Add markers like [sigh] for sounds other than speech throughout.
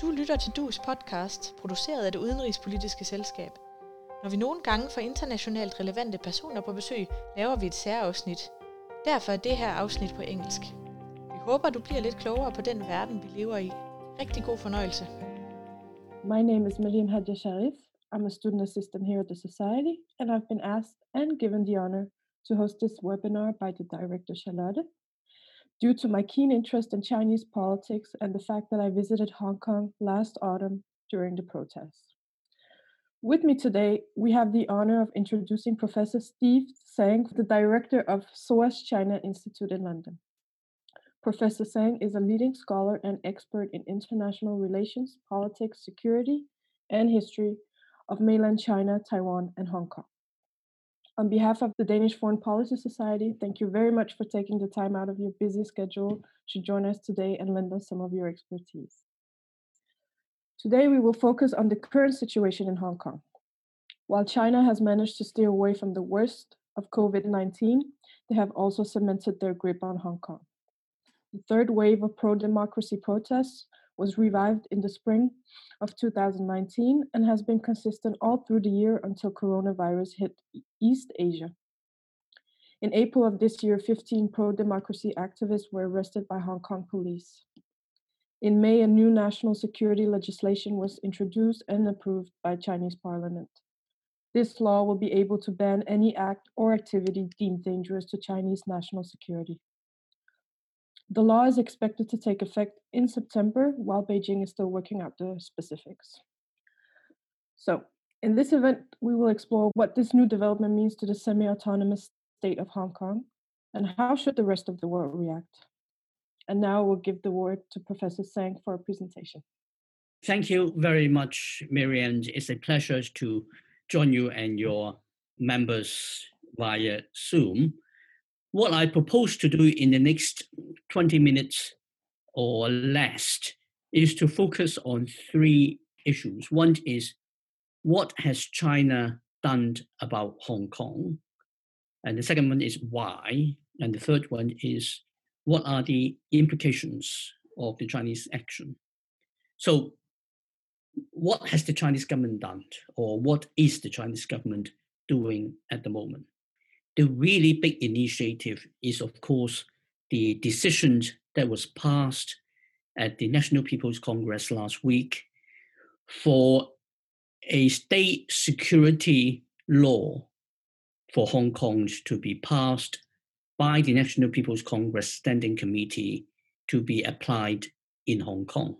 Du lytter til Dus podcast, produceret af det udenrigspolitiske selskab. Når vi nogle gange får internationalt relevante personer på besøg, laver vi et særafsnit. Derfor er det her afsnit på engelsk. Vi håber, du bliver lidt klogere på den verden, vi lever i. Rigtig god fornøjelse. My name is Miriam Hadja Sharif. I'm a student assistant here at the Society, and I've been asked and given the honor to host this webinar by the director Charlotte due to my keen interest in Chinese politics and the fact that I visited Hong Kong last autumn during the protests. With me today, we have the honor of introducing Professor Steve Tsang, the director of SOAS China Institute in London. Professor Tsang is a leading scholar and expert in international relations, politics, security, and history of mainland China, Taiwan, and Hong Kong. On behalf of the Danish Foreign Policy Society, thank you very much for taking the time out of your busy schedule to join us today and lend us some of your expertise. Today, we will focus on the current situation in Hong Kong. While China has managed to steer away from the worst of COVID 19, they have also cemented their grip on Hong Kong. The third wave of pro democracy protests was revived in the spring of 2019 and has been consistent all through the year until coronavirus hit East Asia. In April of this year, 15 pro democracy activists were arrested by Hong Kong police. In May, a new national security legislation was introduced and approved by Chinese parliament. This law will be able to ban any act or activity deemed dangerous to Chinese national security. The law is expected to take effect in September, while Beijing is still working out the specifics. So, in this event, we will explore what this new development means to the semi autonomous state of Hong Kong and how should the rest of the world react. And now we'll give the word to Professor Tsang for a presentation. Thank you very much, Miriam. It's a pleasure to join you and your members via Zoom what I propose to do in the next 20 minutes or less is to focus on three issues. One is what has China done about Hong Kong? And the second one is why? And the third one is what are the implications of the Chinese action? So, what has the Chinese government done, or what is the Chinese government doing at the moment? The really big initiative is, of course, the decision that was passed at the National People's Congress last week for a state security law for Hong Kong to be passed by the National People's Congress Standing Committee to be applied in Hong Kong.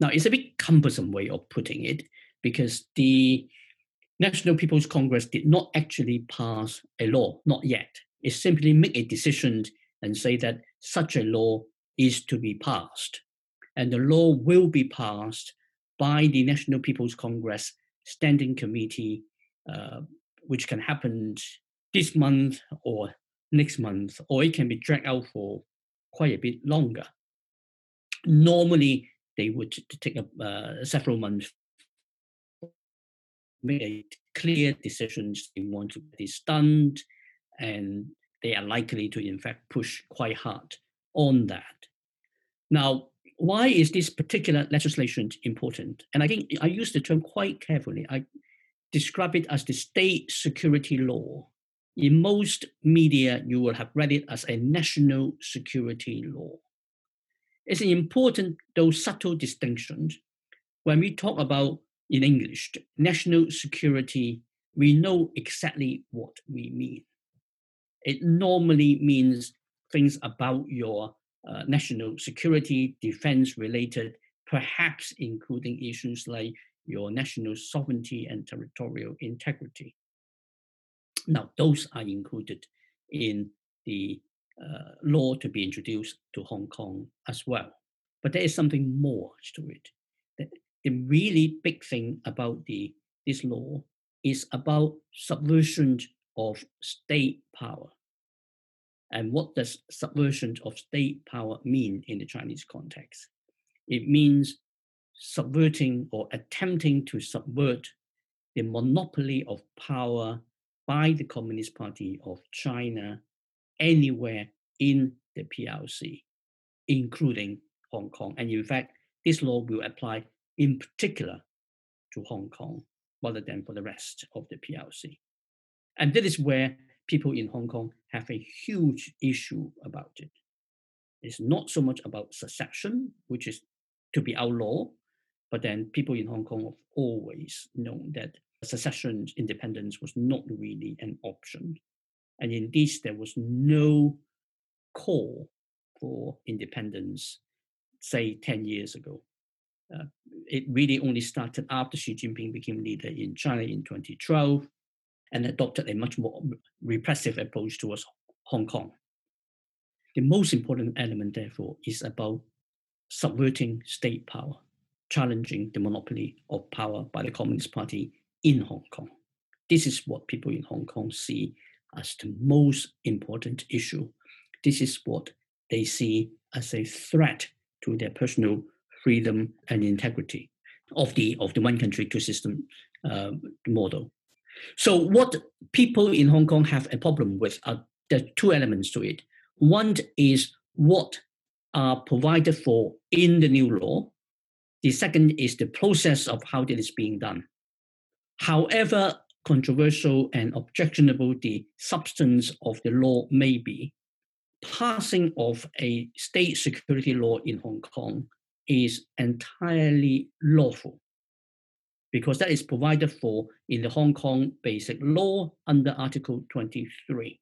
Now, it's a bit cumbersome way of putting it because the National People's Congress did not actually pass a law, not yet. It simply make a decision and say that such a law is to be passed. And the law will be passed by the National People's Congress Standing Committee, uh, which can happen this month or next month, or it can be dragged out for quite a bit longer. Normally, they would take uh, several months made clear decisions they want to this done, and they are likely to, in fact, push quite hard on that. Now, why is this particular legislation important? And I think I use the term quite carefully. I describe it as the state security law. In most media, you will have read it as a national security law. It's an important, though subtle distinction. When we talk about in English, national security, we know exactly what we mean. It normally means things about your uh, national security, defense related, perhaps including issues like your national sovereignty and territorial integrity. Now, those are included in the uh, law to be introduced to Hong Kong as well. But there is something more to it the really big thing about the this law is about subversion of state power. And what does subversion of state power mean in the Chinese context? It means subverting or attempting to subvert the monopoly of power by the Communist Party of China anywhere in the PRC, including Hong Kong. And in fact, this law will apply in particular to Hong Kong rather than for the rest of the PRC. And that is where people in Hong Kong have a huge issue about it. It's not so much about secession, which is to be outlawed, but then people in Hong Kong have always known that secession independence was not really an option. And indeed, there was no call for independence, say 10 years ago. Uh, it really only started after Xi Jinping became leader in China in 2012 and adopted a much more repressive approach towards Hong Kong. The most important element, therefore, is about subverting state power, challenging the monopoly of power by the Communist Party in Hong Kong. This is what people in Hong Kong see as the most important issue. This is what they see as a threat to their personal freedom and integrity of the of the one country two system uh, model. So what people in Hong Kong have a problem with are there two elements to it. One is what are provided for in the new law. The second is the process of how it is being done. However controversial and objectionable the substance of the law may be, passing of a state security law in Hong Kong is entirely lawful because that is provided for in the Hong Kong Basic Law under Article 23.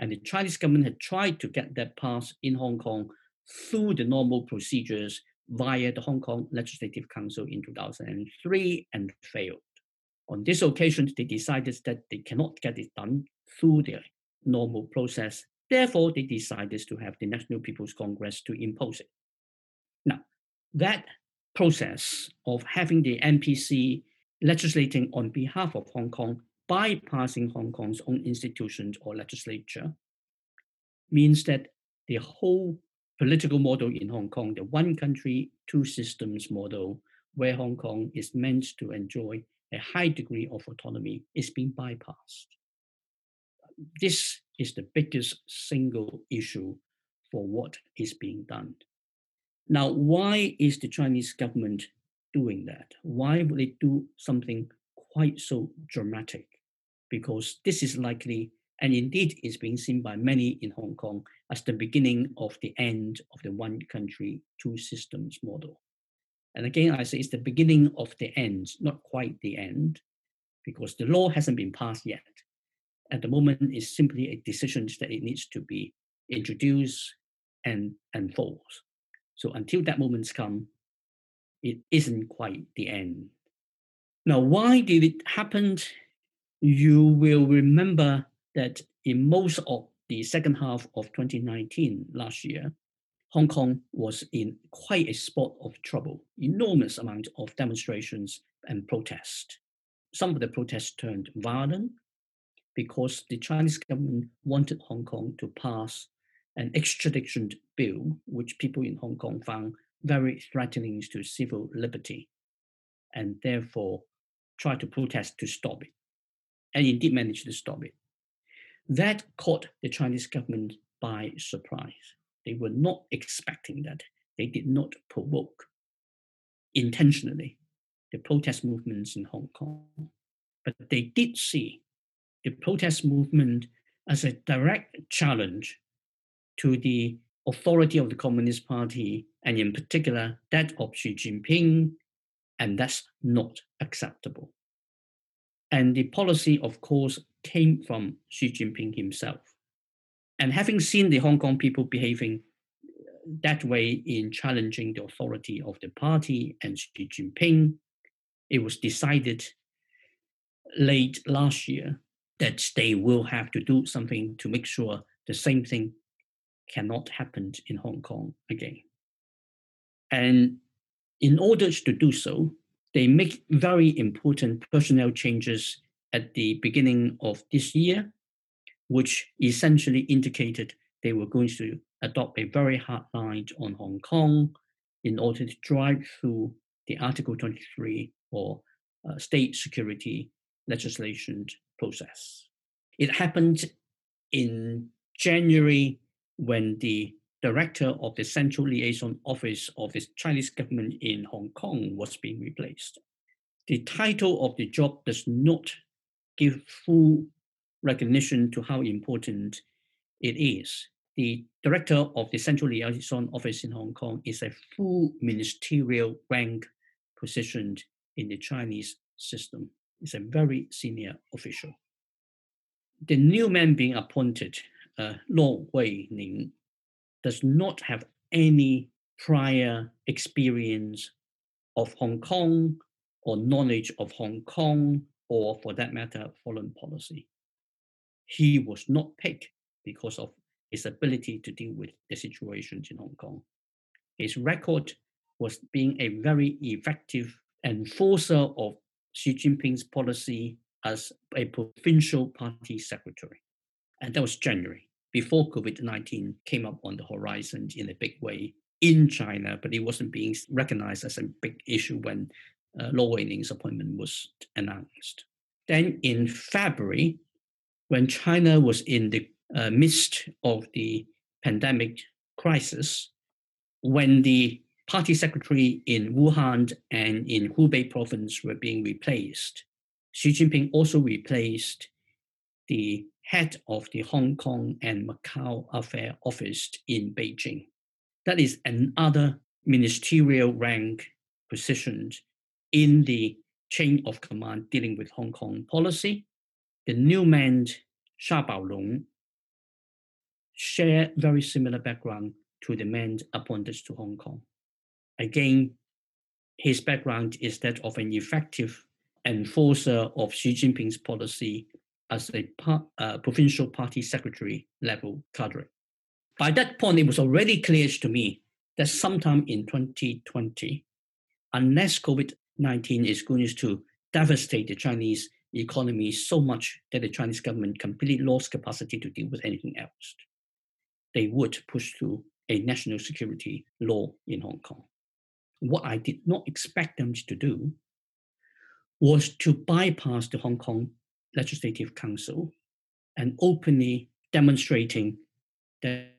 And the Chinese government had tried to get that passed in Hong Kong through the normal procedures via the Hong Kong Legislative Council in 2003 and failed. On this occasion, they decided that they cannot get it done through the normal process. Therefore, they decided to have the National People's Congress to impose it. Now, that process of having the NPC legislating on behalf of Hong Kong, bypassing Hong Kong's own institutions or legislature, means that the whole political model in Hong Kong, the one country, two systems model, where Hong Kong is meant to enjoy a high degree of autonomy, is being bypassed. This is the biggest single issue for what is being done. Now, why is the Chinese government doing that? Why would they do something quite so dramatic? Because this is likely, and indeed is being seen by many in Hong Kong as the beginning of the end of the one country, two systems model. And again, I say it's the beginning of the end, not quite the end, because the law hasn't been passed yet. At the moment, it's simply a decision that it needs to be introduced and enforced. So until that moment's come, it isn't quite the end. Now, why did it happen? You will remember that in most of the second half of 2019, last year, Hong Kong was in quite a spot of trouble, enormous amount of demonstrations and protest. Some of the protests turned violent because the Chinese government wanted Hong Kong to pass an extradition bill, which people in Hong Kong found very threatening to civil liberty, and therefore tried to protest to stop it, and indeed managed to stop it. That caught the Chinese government by surprise. They were not expecting that. They did not provoke intentionally the protest movements in Hong Kong, but they did see the protest movement as a direct challenge to the authority of the Communist Party, and in particular that of Xi Jinping, and that's not acceptable. And the policy, of course, came from Xi Jinping himself. And having seen the Hong Kong people behaving uh, that way in challenging the authority of the party and Xi Jinping, it was decided late last year that they will have to do something to make sure the same thing cannot happen in Hong Kong again. And in order to do so, they make very important personnel changes at the beginning of this year, which essentially indicated they were going to adopt a very hard line on Hong Kong in order to drive through the Article 23 or uh, state security legislation process. It happened in January when the director of the Central Liaison Office of the Chinese government in Hong Kong was being replaced. The title of the job does not give full recognition to how important it is. The director of the Central Liaison Office in Hong Kong is a full ministerial rank position in the Chinese system. It's a very senior official. The new man being appointed, uh, Luo Huining, does not have any prior experience of Hong Kong or knowledge of Hong Kong or, for that matter, foreign policy. He was not picked because of his ability to deal with the situations in Hong Kong. His record was being a very effective enforcer of Xi Jinping's policy as a provincial party secretary. And that was January, before COVID 19 came up on the horizon in a big way in China, but it wasn't being recognized as a big issue when uh, Luo Huining's appointment was announced. Then in February, when China was in the uh, midst of the pandemic crisis, when the party secretary in Wuhan and in Hubei province were being replaced, Xi Jinping also replaced the head of the Hong Kong and Macau Affair Office in Beijing. That is another ministerial rank position in the chain of command dealing with Hong Kong policy. The new man, Xia Baolong, share very similar background to the man appointed to Hong Kong. Again, his background is that of an effective enforcer of Xi Jinping's policy as a par, uh, provincial party secretary level cadre. By that point, it was already clear to me that sometime in 2020, unless COVID 19 is going to devastate the Chinese economy so much that the Chinese government completely lost capacity to deal with anything else, they would push through a national security law in Hong Kong. What I did not expect them to do was to bypass the Hong Kong Legislative Council and openly demonstrating that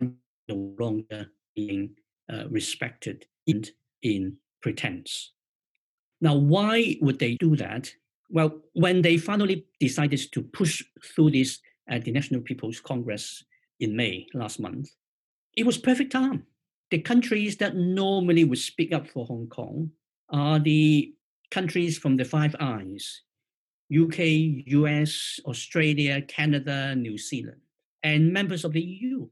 no longer being uh, respected in, in pretense. Now, why would they do that? Well, when they finally decided to push through this at the National People's Congress in May last month, it was perfect time. The countries that normally would speak up for Hong Kong are the countries from the Five Eyes UK, US, Australia, Canada, New Zealand, and members of the EU,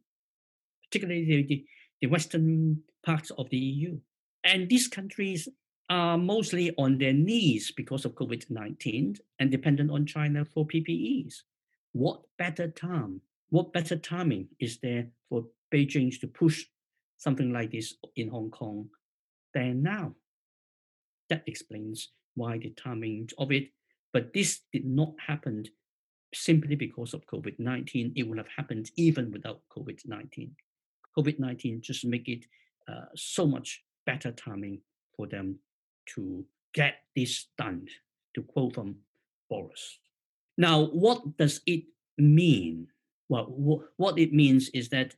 particularly the, the Western parts of the EU. And these countries are mostly on their knees because of COVID 19 and dependent on China for PPEs. What better time, what better timing is there for Beijing to push something like this in Hong Kong than now? That explains why the timing of it. But this did not happen simply because of COVID 19. It would have happened even without COVID 19. COVID 19 just make it uh, so much better timing for them to get this done, to quote from Boris. Now, what does it mean? Well, wh- what it means is that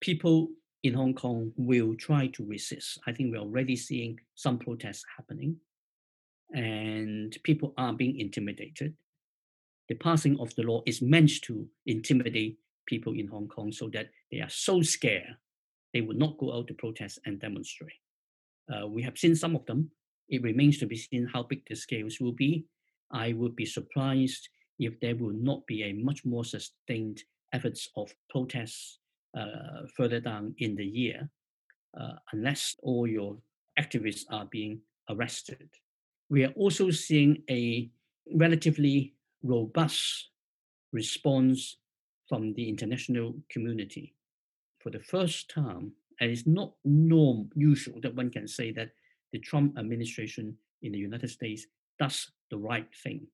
people in Hong Kong will try to resist. I think we're already seeing some protests happening, and people are being intimidated. The passing of the law is meant to intimidate people in Hong Kong so that they are so scared they will not go out to protest and demonstrate. Uh, we have seen some of them it remains to be seen how big the scales will be. I would be surprised if there will not be a much more sustained efforts of protests uh, further down in the year, uh, unless all your activists are being arrested. We are also seeing a relatively robust response from the international community. For the first time, and it's not norm usual that one can say that the Trump administration in the United States does the right thing.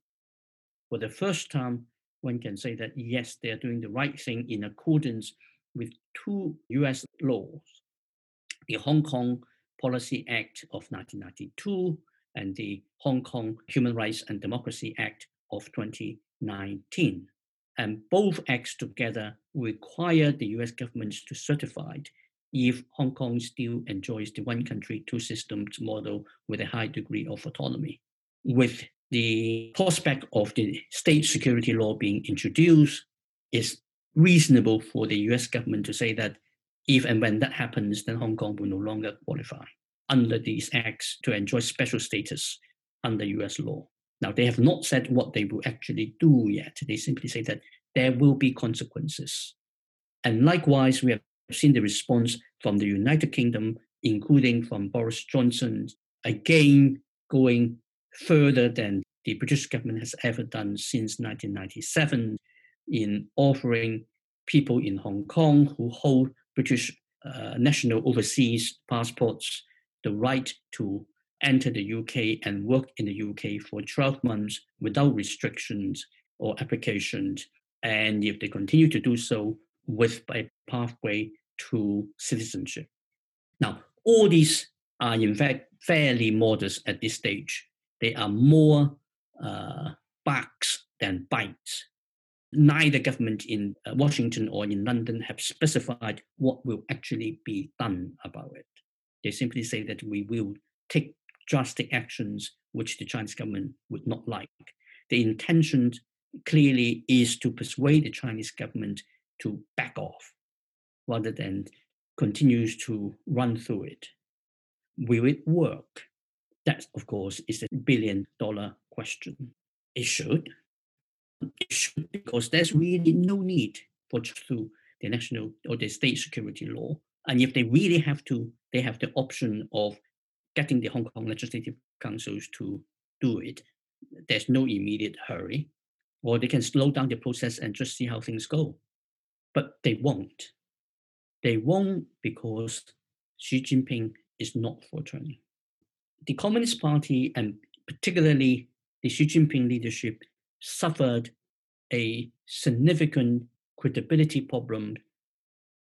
For the first time, one can say that yes, they are doing the right thing in accordance with two US laws the Hong Kong Policy Act of 1992 and the Hong Kong Human Rights and Democracy Act of 2019. And both acts together require the US government to certify if Hong Kong still enjoys the one country, two systems model with a high degree of autonomy. With the prospect of the state security law being introduced, it's reasonable for the US government to say that if and when that happens, then Hong Kong will no longer qualify under these acts to enjoy special status under US law. Now, they have not said what they will actually do yet. They simply say that there will be consequences. And likewise, we have seen the response from the United Kingdom, including from Boris Johnson, again going further than the British government has ever done since 1997 in offering people in Hong Kong who hold British uh, national overseas passports the right to enter the UK and work in the UK for 12 months without restrictions or applications. And if they continue to do so with a pathway to citizenship. Now, all these are in fact fairly modest at this stage. They are more uh, bugs than bites. Neither government in uh, Washington or in London have specified what will actually be done about it. They simply say that we will take drastic actions which the Chinese government would not like. The intention clearly is to persuade the Chinese government to back off rather than continues to run through it. Will it work? That, of course, is a billion dollar question. It should. It should because there's really no need for through the national or the state security law. And if they really have to, they have the option of getting the Hong Kong legislative councils to do it. There's no immediate hurry, or they can slow down the process and just see how things go. But they won't. They won't because Xi Jinping is not for turning. The Communist Party and particularly the Xi Jinping leadership suffered a significant credibility problem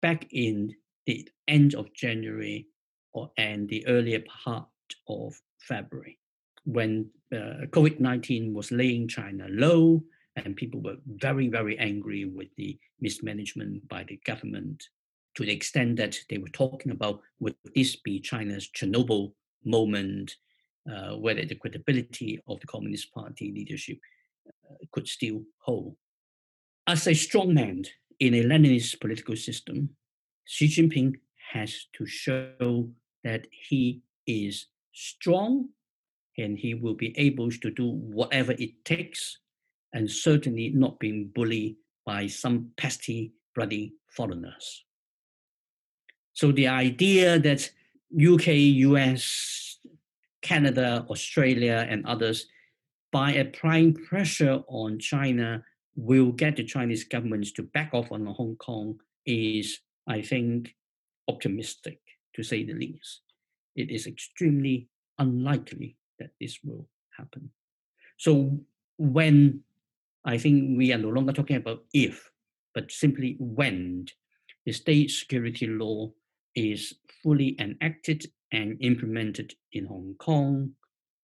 back in the end of January or, and the earlier part of February when uh, COVID 19 was laying China low and people were very, very angry with the mismanagement by the government to the extent that they were talking about would this be China's Chernobyl moment, uh, whether the credibility of the Communist Party leadership uh, could still hold. As a strong man in a Leninist political system, Xi Jinping has to show that he is strong and he will be able to do whatever it takes and certainly not being bullied by some pesky, bloody foreigners. So the idea that UK, US, Canada, Australia, and others, by applying pressure on China, will get the Chinese governments to back off on Hong Kong is, I think, optimistic to say the least. It is extremely unlikely that this will happen. So when I think we are no longer talking about if, but simply when the state security law is fully enacted and implemented in Hong Kong,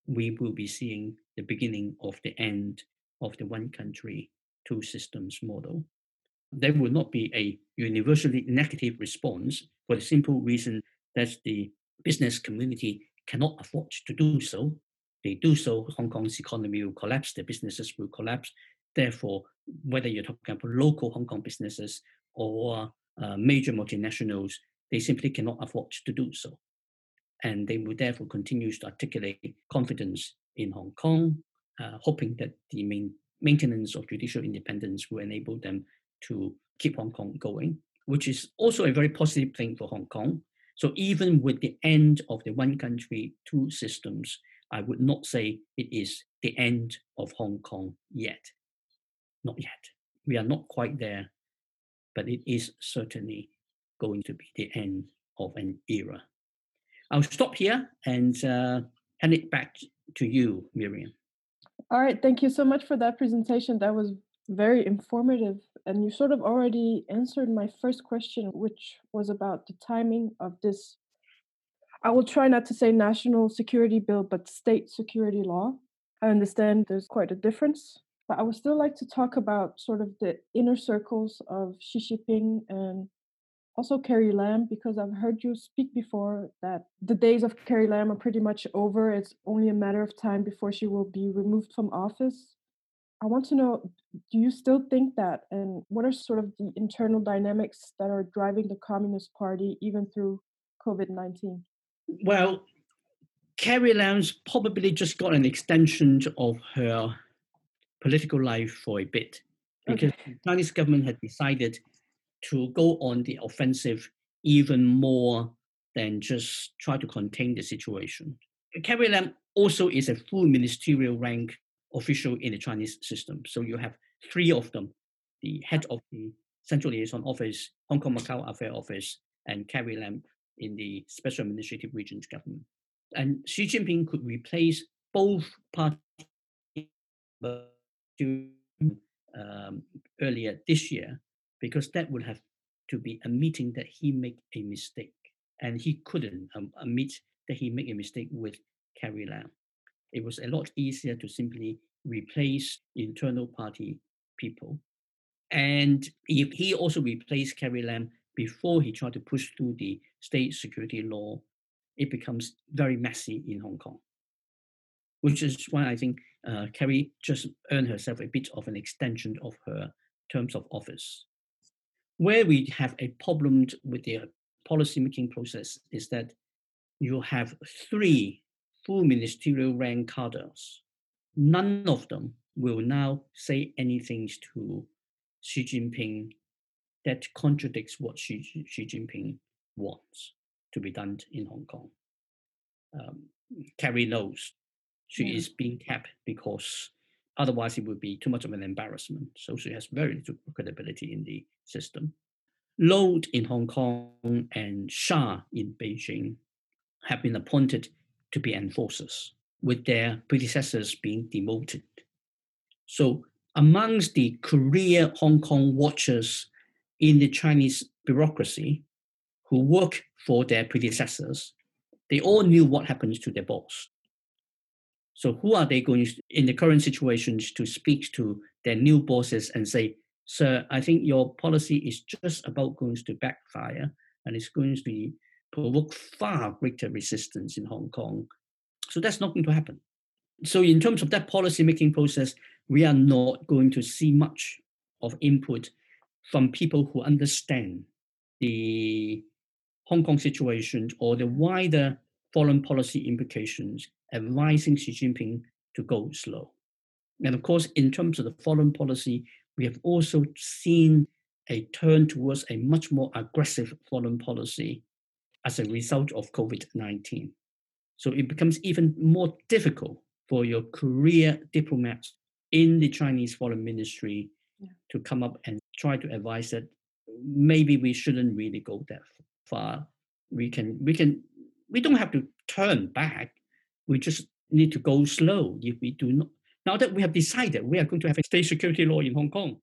we will be seeing the beginning of the end of the one country, two systems model. There will not be a universally negative response for the simple reason that the business community cannot afford to do so. They do so, Hong Kong's economy will collapse, the businesses will collapse. Therefore, whether you're talking about local Hong Kong businesses or uh, major multinationals, they simply cannot afford to do so. And they will therefore continue to articulate confidence in Hong Kong, uh, hoping that the main maintenance of judicial independence will enable them to keep Hong Kong going, which is also a very positive thing for Hong Kong. So even with the end of the one country, two systems, I would not say it is the end of Hong Kong yet. Not yet. We are not quite there, but it is certainly going to be the end of an era. I'll stop here and uh, hand it back to you, Miriam. All right, thank you so much for that presentation. That was very informative. And you sort of already answered my first question, which was about the timing of this. I will try not to say national security bill, but state security law. I understand there's quite a difference, but I would still like to talk about sort of the inner circles of Xi Jinping and also Carrie Lam, because I've heard you speak before that the days of Carrie Lam are pretty much over. It's only a matter of time before she will be removed from office. I want to know do you still think that? And what are sort of the internal dynamics that are driving the Communist Party even through COVID 19? Well, Carrie Lam's probably just got an extension of her political life for a bit because okay. the Chinese government had decided to go on the offensive even more than just try to contain the situation. Carrie Lam also is a full ministerial rank official in the Chinese system. So you have three of them, the head of the Central Liaison Office, Hong Kong Macau Affair Office, and Carrie Lam in the Special Administrative Regions government. And Xi Jinping could replace both parties um, earlier this year because that would have to be admitting that he made a mistake. And he couldn't um, admit that he made a mistake with Carrie Lam. It was a lot easier to simply replace internal party people. And if he also replaced Carrie Lam before he tried to push through the state security law, it becomes very messy in Hong Kong. Which is why I think uh, Carrie just earned herself a bit of an extension of her terms of office. Where we have a problem with the policy making process is that you have three full ministerial rank cadres. None of them will now say anything to Xi Jinping that contradicts what Xi, Xi Jinping wants to be done in Hong Kong. Um, Carrie knows she yeah. is being kept because otherwise it would be too much of an embarrassment. So she has very little credibility in the system. Luo in Hong Kong and Xia in Beijing have been appointed to be enforcers, with their predecessors being demoted. So, amongst the career Hong Kong watchers in the Chinese bureaucracy who work for their predecessors, they all knew what happens to their boss. So, who are they going in the current situations to speak to their new bosses and say, Sir, I think your policy is just about going to backfire and it's going to provoke far greater resistance in Hong Kong. So that's not going to happen. So in terms of that policy making process, we are not going to see much of input from people who understand the Hong Kong situation or the wider foreign policy implications, advising Xi Jinping to go slow. And of course, in terms of the foreign policy, we have also seen a turn towards a much more aggressive foreign policy as a result of COVID 19. So it becomes even more difficult for your career diplomats in the Chinese foreign ministry yeah. to come up and try to advise that maybe we shouldn't really go that far. We can, we can, we don't have to turn back. We just need to go slow. If we do not, now that we have decided we are going to have a state security law in Hong Kong,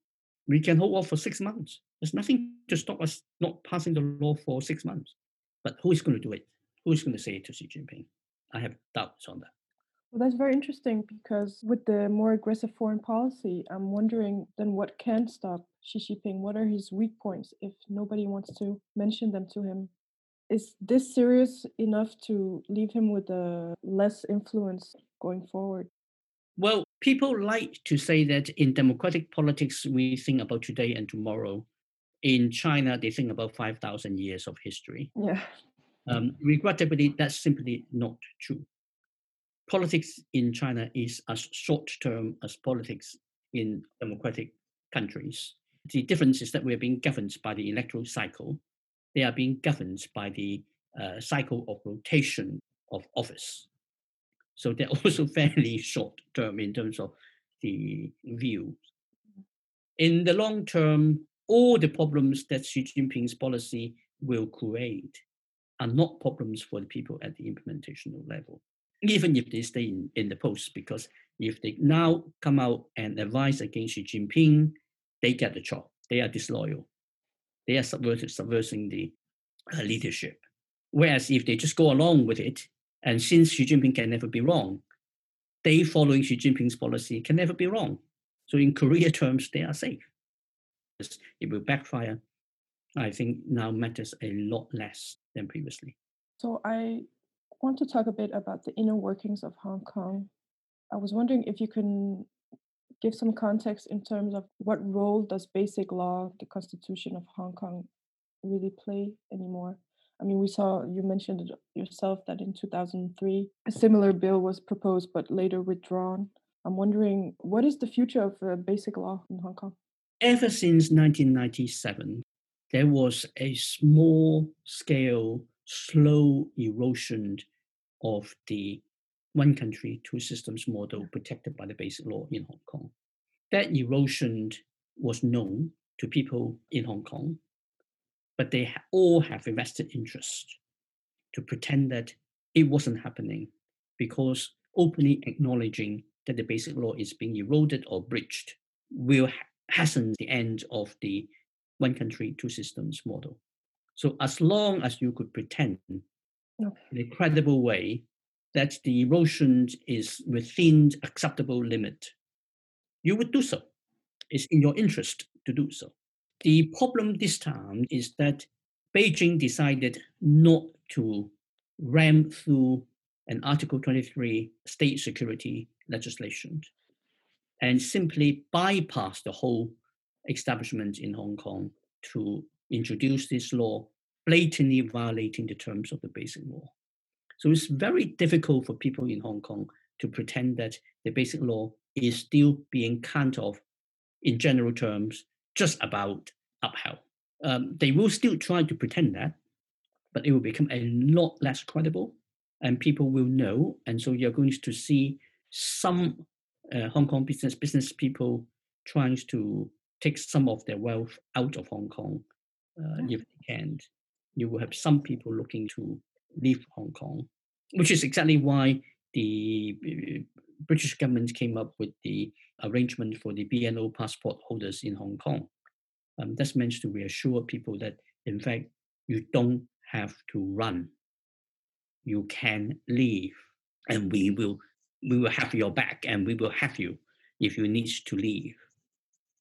we can hold off for six months. There's nothing to stop us not passing the law for six months. But who is going to do it? Who is going to say it to Xi Jinping? I have doubts on that. Well, that's very interesting because with the more aggressive foreign policy, I'm wondering then what can stop Xi Jinping? What are his weak points if nobody wants to mention them to him? Is this serious enough to leave him with a less influence going forward? Well, people like to say that in democratic politics, we think about today and tomorrow. In China, they think about 5,000 years of history. Yeah. Um, regrettably, that's simply not true. Politics in China is as short term as politics in democratic countries. The difference is that we are being governed by the electoral cycle. They are being governed by the uh, cycle of rotation of office. So they're [laughs] also fairly short term in terms of the view. In the long term, all the problems that Xi Jinping's policy will create are not problems for the people at the implementation level, even if they stay in, in the post, because if they now come out and advise against Xi Jinping, they get the job. They are disloyal. They are subverting, subversing the uh, leadership. Whereas if they just go along with it, and since Xi Jinping can never be wrong, they following Xi Jinping's policy can never be wrong. So in career [laughs] terms, they are safe. It will backfire I think now matters a lot less than previously. So I want to talk a bit about the inner workings of Hong Kong. I was wondering if you can give some context in terms of what role does basic law, the Constitution of Hong Kong, really play anymore? I mean, we saw you mentioned yourself that in 2003 a similar bill was proposed but later withdrawn. I'm wondering what is the future of uh, basic law in Hong Kong? Ever since 1997, there was a small scale, slow erosion of the one country, two systems model protected by the basic law in Hong Kong. That erosion was known to people in Hong Kong, but they all have a vested interest to pretend that it wasn't happening because openly acknowledging that the basic law is being eroded or breached will hasten the end of the one country, two systems model. So as long as you could pretend okay. in a credible way that the erosion is within acceptable limit, you would do so. It's in your interest to do so. The problem this time is that Beijing decided not to ram through an Article 23 state security legislation and simply bypass the whole establishment in Hong Kong to introduce this law, blatantly violating the terms of the basic law. So it's very difficult for people in Hong Kong to pretend that the basic law is still being kind of, in general terms, just about upheld. Um, they will still try to pretend that, but it will become a lot less credible, and people will know. And so you're going to see some uh, Hong Kong business business people trying to take some of their wealth out of Hong Kong uh, if they can. You will have some people looking to leave Hong Kong, which is exactly why the uh, British government came up with the arrangement for the BNO passport holders in Hong Kong. Um, that's meant to reassure people that, in fact, you don't have to run. You can leave, and we will we will have your back, and we will have you if you need to leave.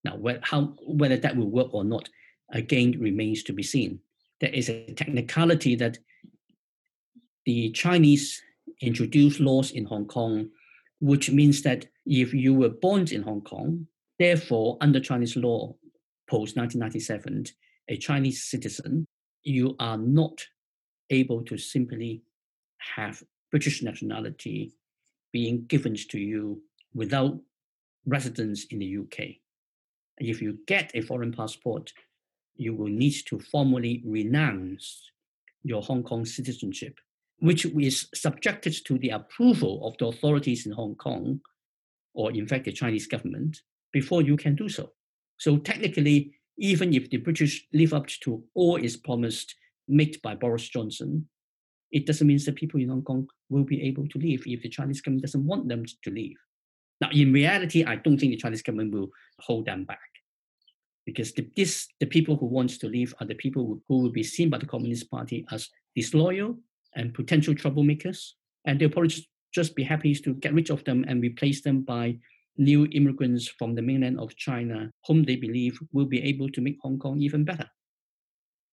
Now, how, whether that will work or not, again, remains to be seen. There is a technicality that the Chinese introduced laws in Hong Kong, which means that if you were born in Hong Kong, therefore, under Chinese law, post 1997, a Chinese citizen, you are not able to simply have British nationality being given to you without residence in the UK. If you get a foreign passport, you will need to formally renounce your Hong Kong citizenship, which is subjected to the approval of the authorities in Hong Kong, or in fact the Chinese government, before you can do so. So technically, even if the British live up to all is promised made by Boris Johnson, it doesn't mean that people in Hong Kong will be able to leave if the Chinese government doesn't want them to leave. Now, in reality, I don't think the Chinese government will hold them back because the, this, the people who want to leave are the people who, who will be seen by the Communist Party as disloyal and potential troublemakers. And they'll probably just, just be happy to get rid of them and replace them by new immigrants from the mainland of China, whom they believe will be able to make Hong Kong even better.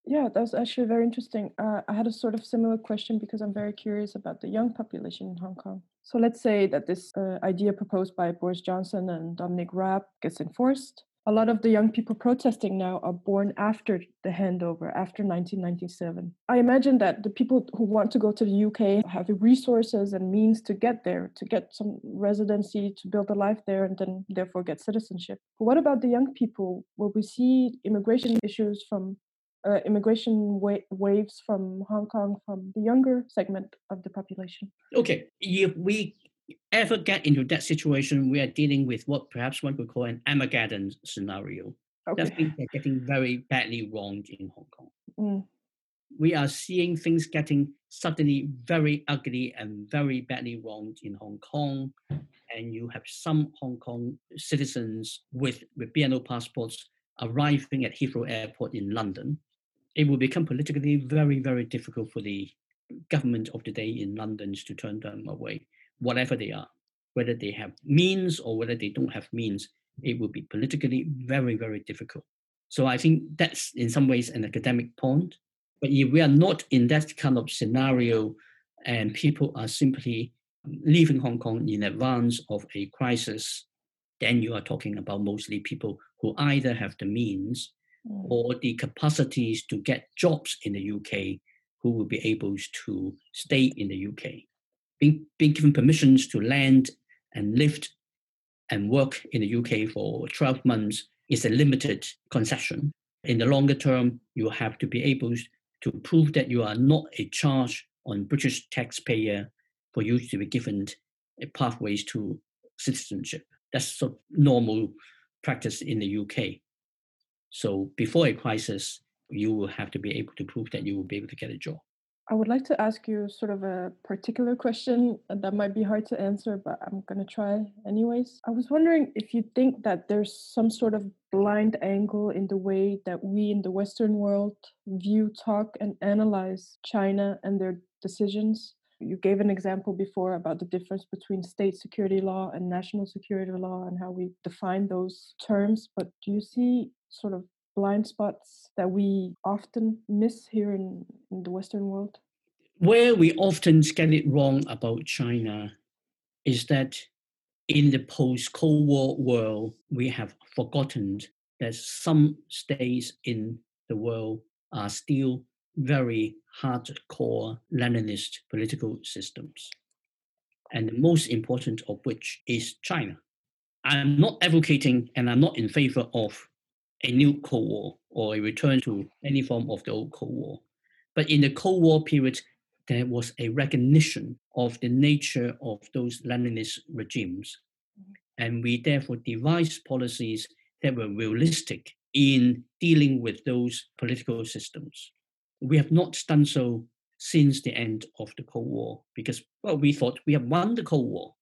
Yeah, that's actually very interesting. Uh, I had a sort of similar question because I'm very curious about the young population in Hong Kong. So let's say that this uh, idea proposed by Boris Johnson and Dominic Raab gets enforced a lot of the young people protesting now are born after the handover, after 1997. I imagine that the people who want to go to the UK have the resources and means to get there, to get some residency, to build a life there, and then therefore get citizenship. But what about the young people? Will we see immigration issues from uh, immigration wa- waves from Hong Kong from the younger segment of the population? Okay, if we ever get into that situation, we are dealing with what perhaps one could call an Armageddon scenario. Okay. That things are getting very badly wronged in Hong Kong. Mm. We are seeing things getting suddenly very ugly and very badly wronged in Hong Kong. And you have some Hong Kong citizens with, with BNO passports arriving at Heathrow Airport in London. It will become politically very, very difficult for the government of the day in London to turn them away whatever they are, whether they have means or whether they don't have means, it will be politically very, very difficult. So I think that's in some ways an academic point. But if we are not in that kind of scenario and people are simply leaving Hong Kong in advance of a crisis, then you are talking about mostly people who either have the means mm. or the capacities to get jobs in the UK who will be able to stay in the UK. Being, being given permissions to land and live and work in the UK for 12 months is a limited concession. In the longer term, you have to be able to prove that you are not a charge on British taxpayer for you to be given pathways to citizenship. That's sort of normal practice in the UK. So before a crisis, you will have to be able to prove that you will be able to get a job. I would like to ask you sort of a particular question uh, that might be hard to answer, but I'm going to try anyways. I was wondering if you think that there's some sort of blind angle in the way that we in the Western world view, talk, and analyze China and their decisions. You gave an example before about the difference between state security law and national security law and how we define those terms. But do you see sort of blind spots that we often miss here in, in the Western world? Where we often get it wrong about China is that in the post Cold War world, we have forgotten that some states in the world are still very hardcore Leninist political systems. And the most important of which is China. I'm not advocating and I'm not in favor of a new Cold War or a return to any form of the old Cold War. But in the Cold War period, there was a recognition of the nature of those Leninist regimes. And we therefore devised policies that were realistic in dealing with those political systems. We have not done so since the end of the Cold War because, well, we thought we have won the Cold War.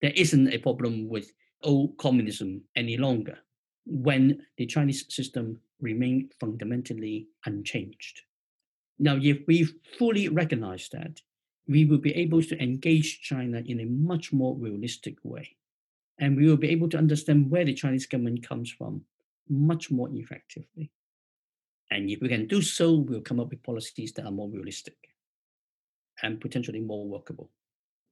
There isn't a problem with old communism any longer when the Chinese system remained fundamentally unchanged. Now, if we fully recognize that, we will be able to engage China in a much more realistic way. And we will be able to understand where the Chinese government comes from much more effectively. And if we can do so, we'll come up with policies that are more realistic and potentially more workable.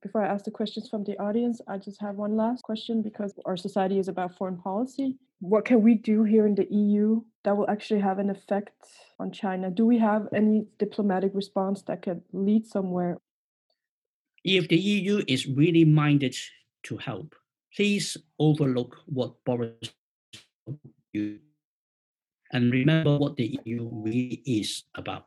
Before I ask the questions from the audience, I just have one last question because our society is about foreign policy. What can we do here in the EU that will actually have an effect on China? Do we have any diplomatic response that could lead somewhere? If the EU is really minded to help, please overlook what Boris you and remember what the EU really is about.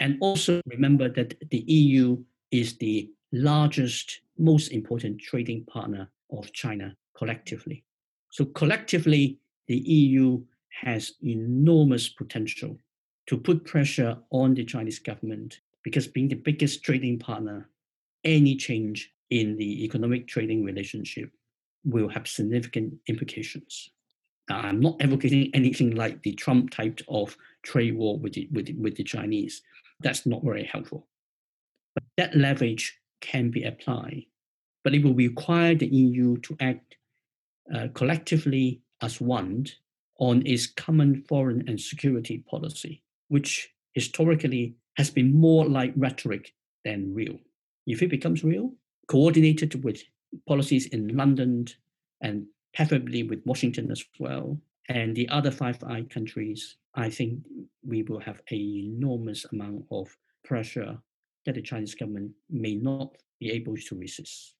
And also remember that the EU is the largest, most important trading partner of China collectively. So, collectively, the EU has enormous potential to put pressure on the Chinese government because, being the biggest trading partner, any change in the economic trading relationship will have significant implications. Now, I'm not advocating anything like the Trump type of trade war with the, with, the, with the Chinese. That's not very helpful. But that leverage can be applied, but it will require the EU to act uh, collectively as one on its common foreign and security policy, which historically has been more like rhetoric than real. If it becomes real, coordinated with policies in London and preferably with Washington as well, and the other Five Eye countries, I think we will have an enormous amount of pressure that the Chinese government may not be able to resist.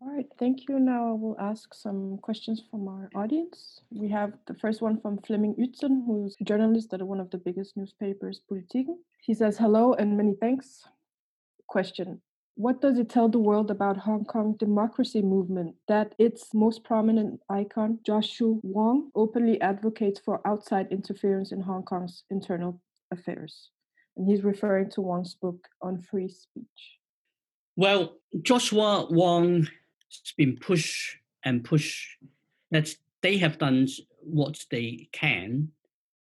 All right, thank you. Now I will ask some questions from our audience. We have the first one from Fleming Utzen, who's a journalist at one of the biggest newspapers, Politiken. He says, hello and many thanks. Question, what does it tell the world about Hong Kong democracy movement that its most prominent icon, Joshua Wong, openly advocates for outside interference in Hong Kong's internal affairs? And he's referring to Wong's book on free speech. Well, Joshua Wong has been pushed and pushed that they have done what they can,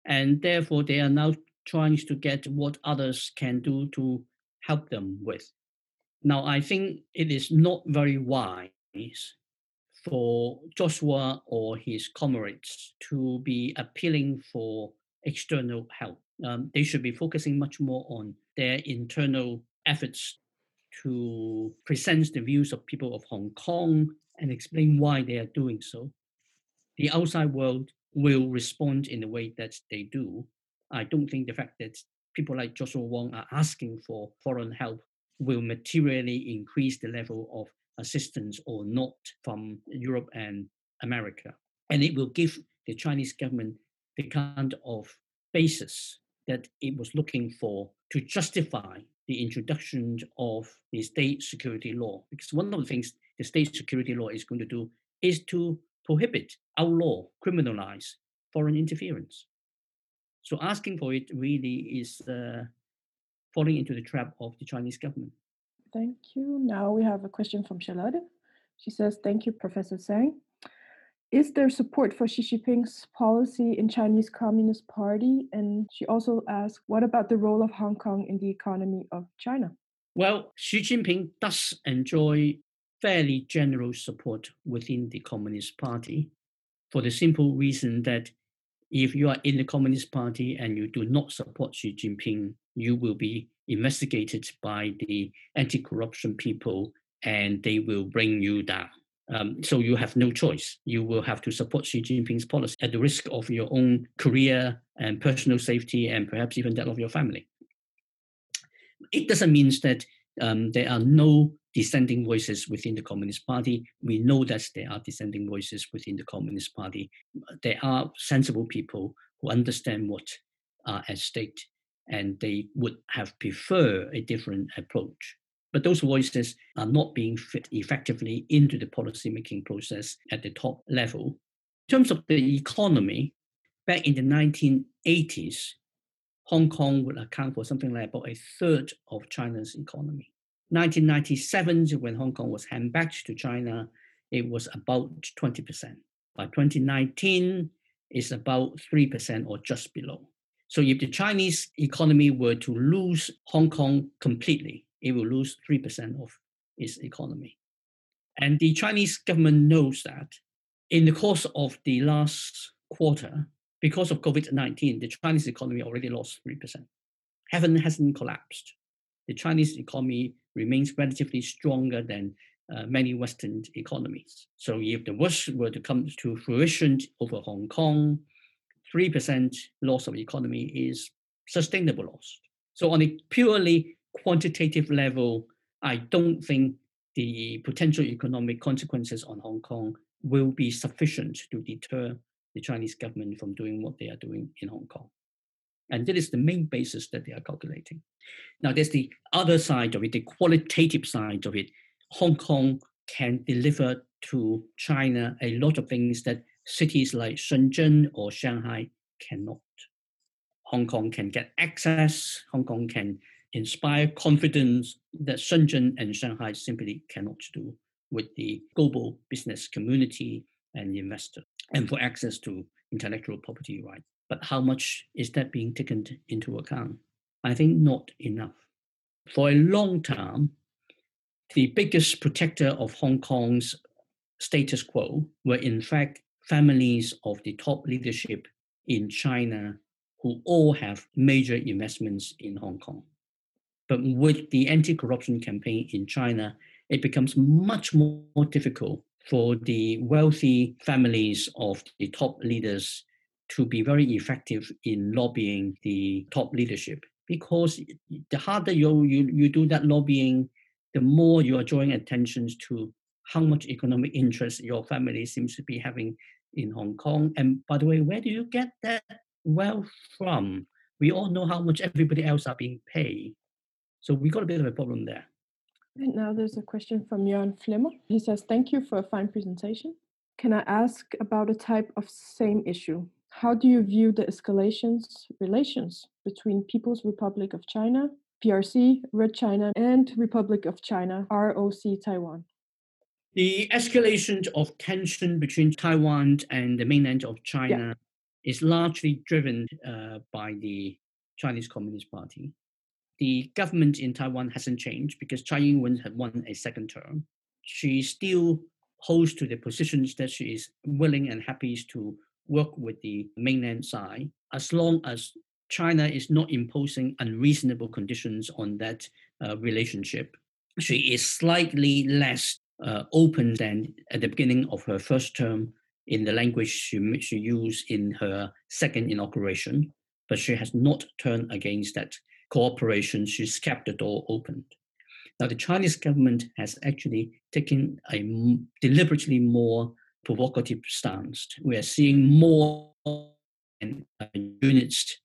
and therefore they are now trying to get what others can do to help them with. Now, I think it is not very wise for Joshua or his comrades to be appealing for external help. Um, they should be focusing much more on their internal efforts to present the views of people of Hong Kong and explain why they are doing so. The outside world will respond in the way that they do. I don't think the fact that people like Joshua Wong are asking for foreign help will materially increase the level of assistance or not from Europe and America. And it will give the Chinese government the kind of basis that it was looking for to justify the introduction of the state security law. Because one of the things the state security law is going to do is to prohibit, outlaw, criminalize foreign interference. So asking for it really is uh, falling into the trap of the Chinese government. Thank you. Now we have a question from Charlotte. She says, Thank you, Professor Tsang. Is there support for Xi Jinping's policy in Chinese Communist Party? And she also asked, what about the role of Hong Kong in the economy of China? Well, Xi Jinping does enjoy fairly general support within the Communist Party for the simple reason that if you are in the Communist Party and you do not support Xi Jinping, you will be investigated by the anti corruption people and they will bring you down. Um, so you have no choice. You will have to support Xi Jinping's policy at the risk of your own career and personal safety and perhaps even that of your family. It doesn't mean that um, there are no dissenting voices within the Communist Party. We know that there are dissenting voices within the Communist Party. There are sensible people who understand what are at stake and they would have preferred a different approach. But those voices are not being fit effectively into the policy-making process at the top level. In terms of the economy, back in the 1980s, Hong Kong would account for something like about a third of China's economy. 1997, when Hong Kong was handed back to China, it was about 20%. By 2019, it's about 3% or just below. So if the Chinese economy were to lose Hong Kong completely, it will lose 3% of its economy. And the Chinese government knows that in the course of the last quarter, because of COVID 19, the Chinese economy already lost 3%. Heaven hasn't collapsed. The Chinese economy remains relatively stronger than uh, many Western economies. So if the worst were to come to fruition over Hong Kong, 3% loss of economy is sustainable loss. So on a purely quantitative level, I don't think the potential economic consequences on Hong Kong will be sufficient to deter the Chinese government from doing what they are doing in Hong Kong. And that is the main basis that they are calculating. Now, there's the other side of it, the qualitative side of it. Hong Kong can deliver to China a lot of things that cities like Shenzhen or Shanghai cannot. Hong Kong can get access, Hong Kong can inspire confidence that Shenzhen and Shanghai simply cannot do with the global business community and investor, and for access to intellectual property rights. But how much is that being taken into account? I think not enough. For a long time, the biggest protector of Hong Kong's status quo were in fact families of the top leadership in China who all have major investments in Hong Kong. But with the anti corruption campaign in China, it becomes much more difficult for the wealthy families of the top leaders to be very effective in lobbying the top leadership because the harder you, you, you do that lobbying, the more you are drawing attention to how much economic interest your family seems to be having in Hong Kong. And by the way, where do you get that wealth from? We all know how much everybody else are being paid. So we got a bit of a problem there. And now there's a question from Jan Flemmer. He says, Thank you for a fine presentation. Can I ask about a type of same issue? How do you view the escalations relations between People's Republic of China, PRC, Red China, and Republic of China, ROC Taiwan? The escalation of tension between Taiwan and the mainland of China yeah. is largely driven uh, by the Chinese Communist Party the government in Taiwan hasn't changed because Tsai Ing-wen had won a second term. She still holds to the positions that she is willing and happy to work with the mainland side as long as China is not imposing unreasonable conditions on that uh, relationship. She is slightly less uh, open than at the beginning of her first term in the language she, she used in her second inauguration, but she has not turned against that cooperation. She's kept the door open. Now, the Chinese government has actually taken a deliberately more provocative stance. We are seeing more units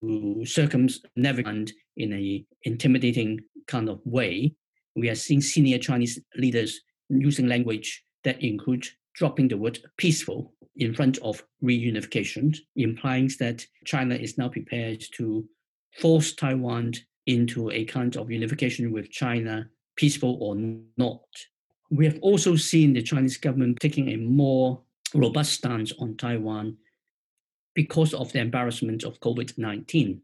to circumnavigate in a intimidating kind of way. We are seeing senior Chinese leaders using language that includes dropping the word peaceful in front of reunification, implying that China is now prepared to force Taiwan into a kind of unification with China, peaceful or not. We have also seen the Chinese government taking a more robust stance on Taiwan because of the embarrassment of COVID 19.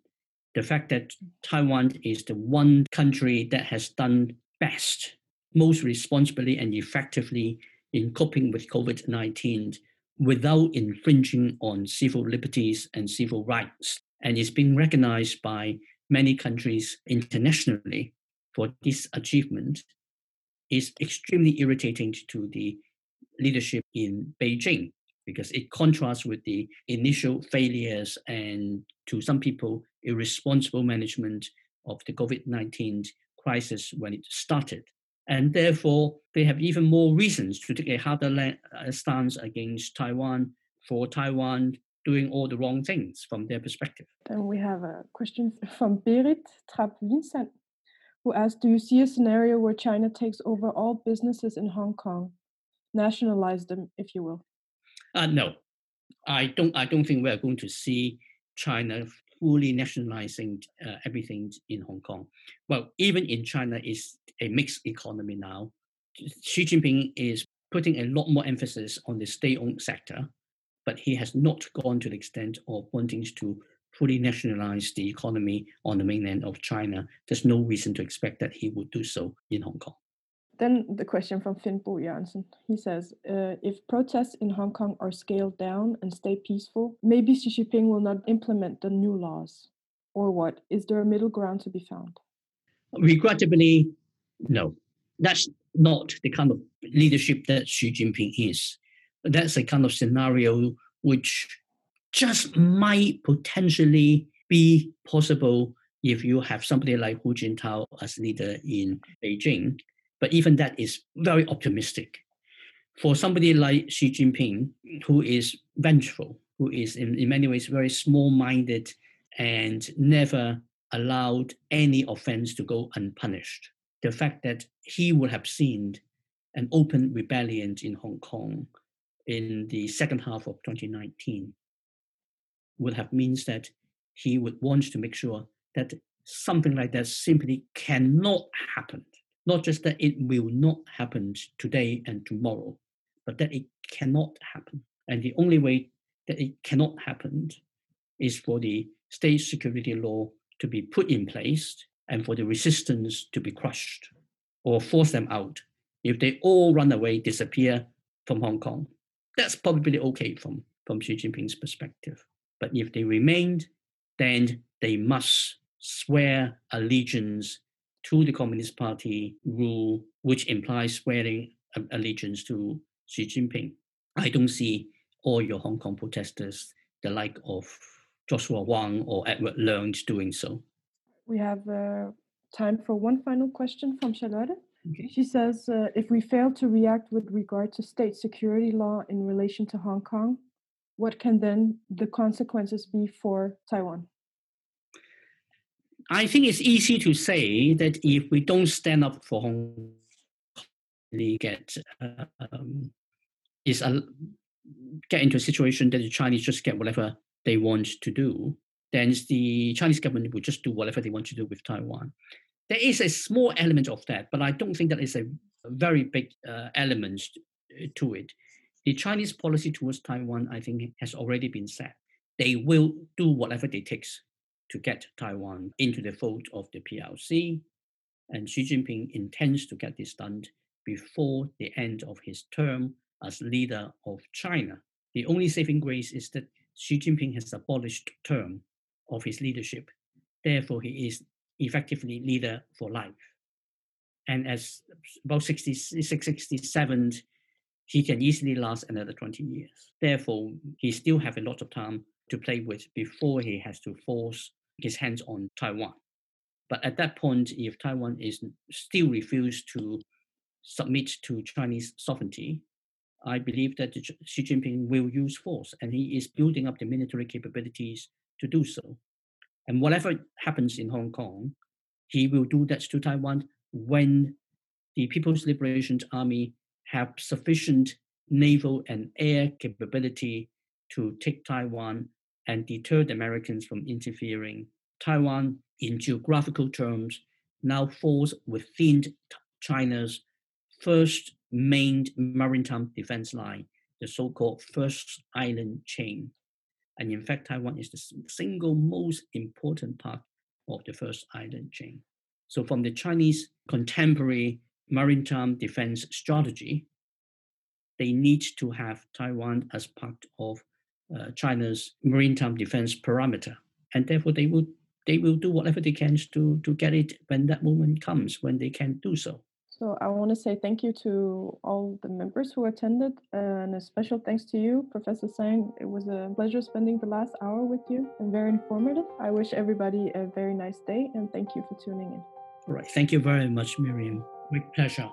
The fact that Taiwan is the one country that has done best, most responsibly and effectively in coping with COVID 19 without infringing on civil liberties and civil rights, and is being recognized by many countries internationally for this achievement, is extremely irritating to the leadership in Beijing because it contrasts with the initial failures and to some people irresponsible management of the COVID-19 crisis when it started. And therefore, they have even more reasons to take a harder uh, stance against Taiwan for Taiwan doing all the wrong things from their perspective. Then we have a question from Berit Trapp Vincent, who asks Do you see a scenario where China takes over all businesses in Hong Kong, nationalize them, if you will? Uh, no, I don't. I don't think we are going to see China fully nationalizing uh, everything in Hong Kong. Well, even in China, is a mixed economy now. Xi Jinping is putting a lot more emphasis on the state-owned sector, but he has not gone to the extent of wanting to fully nationalize the economy on the mainland of China. There's no reason to expect that he would do so in Hong Kong. Then the question from Finn Bo Janssen. He says, uh, if protests in Hong Kong are scaled down and stay peaceful, maybe Xi Jinping will not implement the new laws. Or what? Is there a middle ground to be found? Regrettably, no. That's not the kind of leadership that Xi Jinping is. That's a kind of scenario which just might potentially be possible if you have somebody like Hu Jintao as leader in Beijing. But even that is very optimistic. For somebody like Xi Jinping, who is vengeful, who is in, in many ways very small minded and never allowed any offense to go unpunished, the fact that he would have seen an open rebellion in Hong Kong in the second half of 2019 would have means that he would want to make sure that something like that simply cannot happen not just that it will not happen today and tomorrow, but that it cannot happen. And the only way that it cannot happen is for the state security law to be put in place and for the resistance to be crushed or force them out. If they all run away, disappear from Hong Kong, that's probably okay from, from Xi Jinping's perspective. But if they remained, then they must swear allegiance to the Communist Party rule, which implies swearing allegiance to Xi Jinping. I don't see all your Hong Kong protesters, the like of Joshua Wong or Edward Leung, doing so. We have uh, time for one final question from Charlotte. Okay. She says, uh, if we fail to react with regard to state security law in relation to Hong Kong, what can then the consequences be for Taiwan? I think it's easy to say that if we don't stand up for Hong Kong, we get um, is a, get into a situation that the Chinese just get whatever they want to do, then the Chinese government will just do whatever they want to do with Taiwan. There is a small element of that, but I don't think that is a very big uh, element to it. The Chinese policy towards Taiwan, I think, has already been set. They will do whatever it takes to get Taiwan into the fold of the PLC, And Xi Jinping intends to get this done before the end of his term as leader of China. The only saving grace is that Xi Jinping has abolished term of his leadership. Therefore, he is effectively leader for life. And as about 66, 67, he can easily last another 20 years. Therefore, he still have a lot of time to play with before he has to force his hands on Taiwan. But at that point, if Taiwan is still refused to submit to Chinese sovereignty, I believe that Xi Jinping will use force, and he is building up the military capabilities to do so. And whatever happens in Hong Kong, he will do that to Taiwan when the People's Liberation Army have sufficient naval and air capability to take Taiwan and deter the Americans from interfering. Taiwan, in geographical terms, now falls within China's first main maritime defense line, the so-called first island chain. And in fact, Taiwan is the single most important part of the first island chain. So from the Chinese contemporary maritime defense strategy, they need to have Taiwan as part of uh, China's maritime defense parameter, and therefore they will they will do whatever they can to to get it when that moment comes when they can do so. So I want to say thank you to all the members who attended, and a special thanks to you, Professor Tsang. It was a pleasure spending the last hour with you and very informative. I wish everybody a very nice day, and thank you for tuning in. All right. Thank you very much, Miriam. Great pleasure.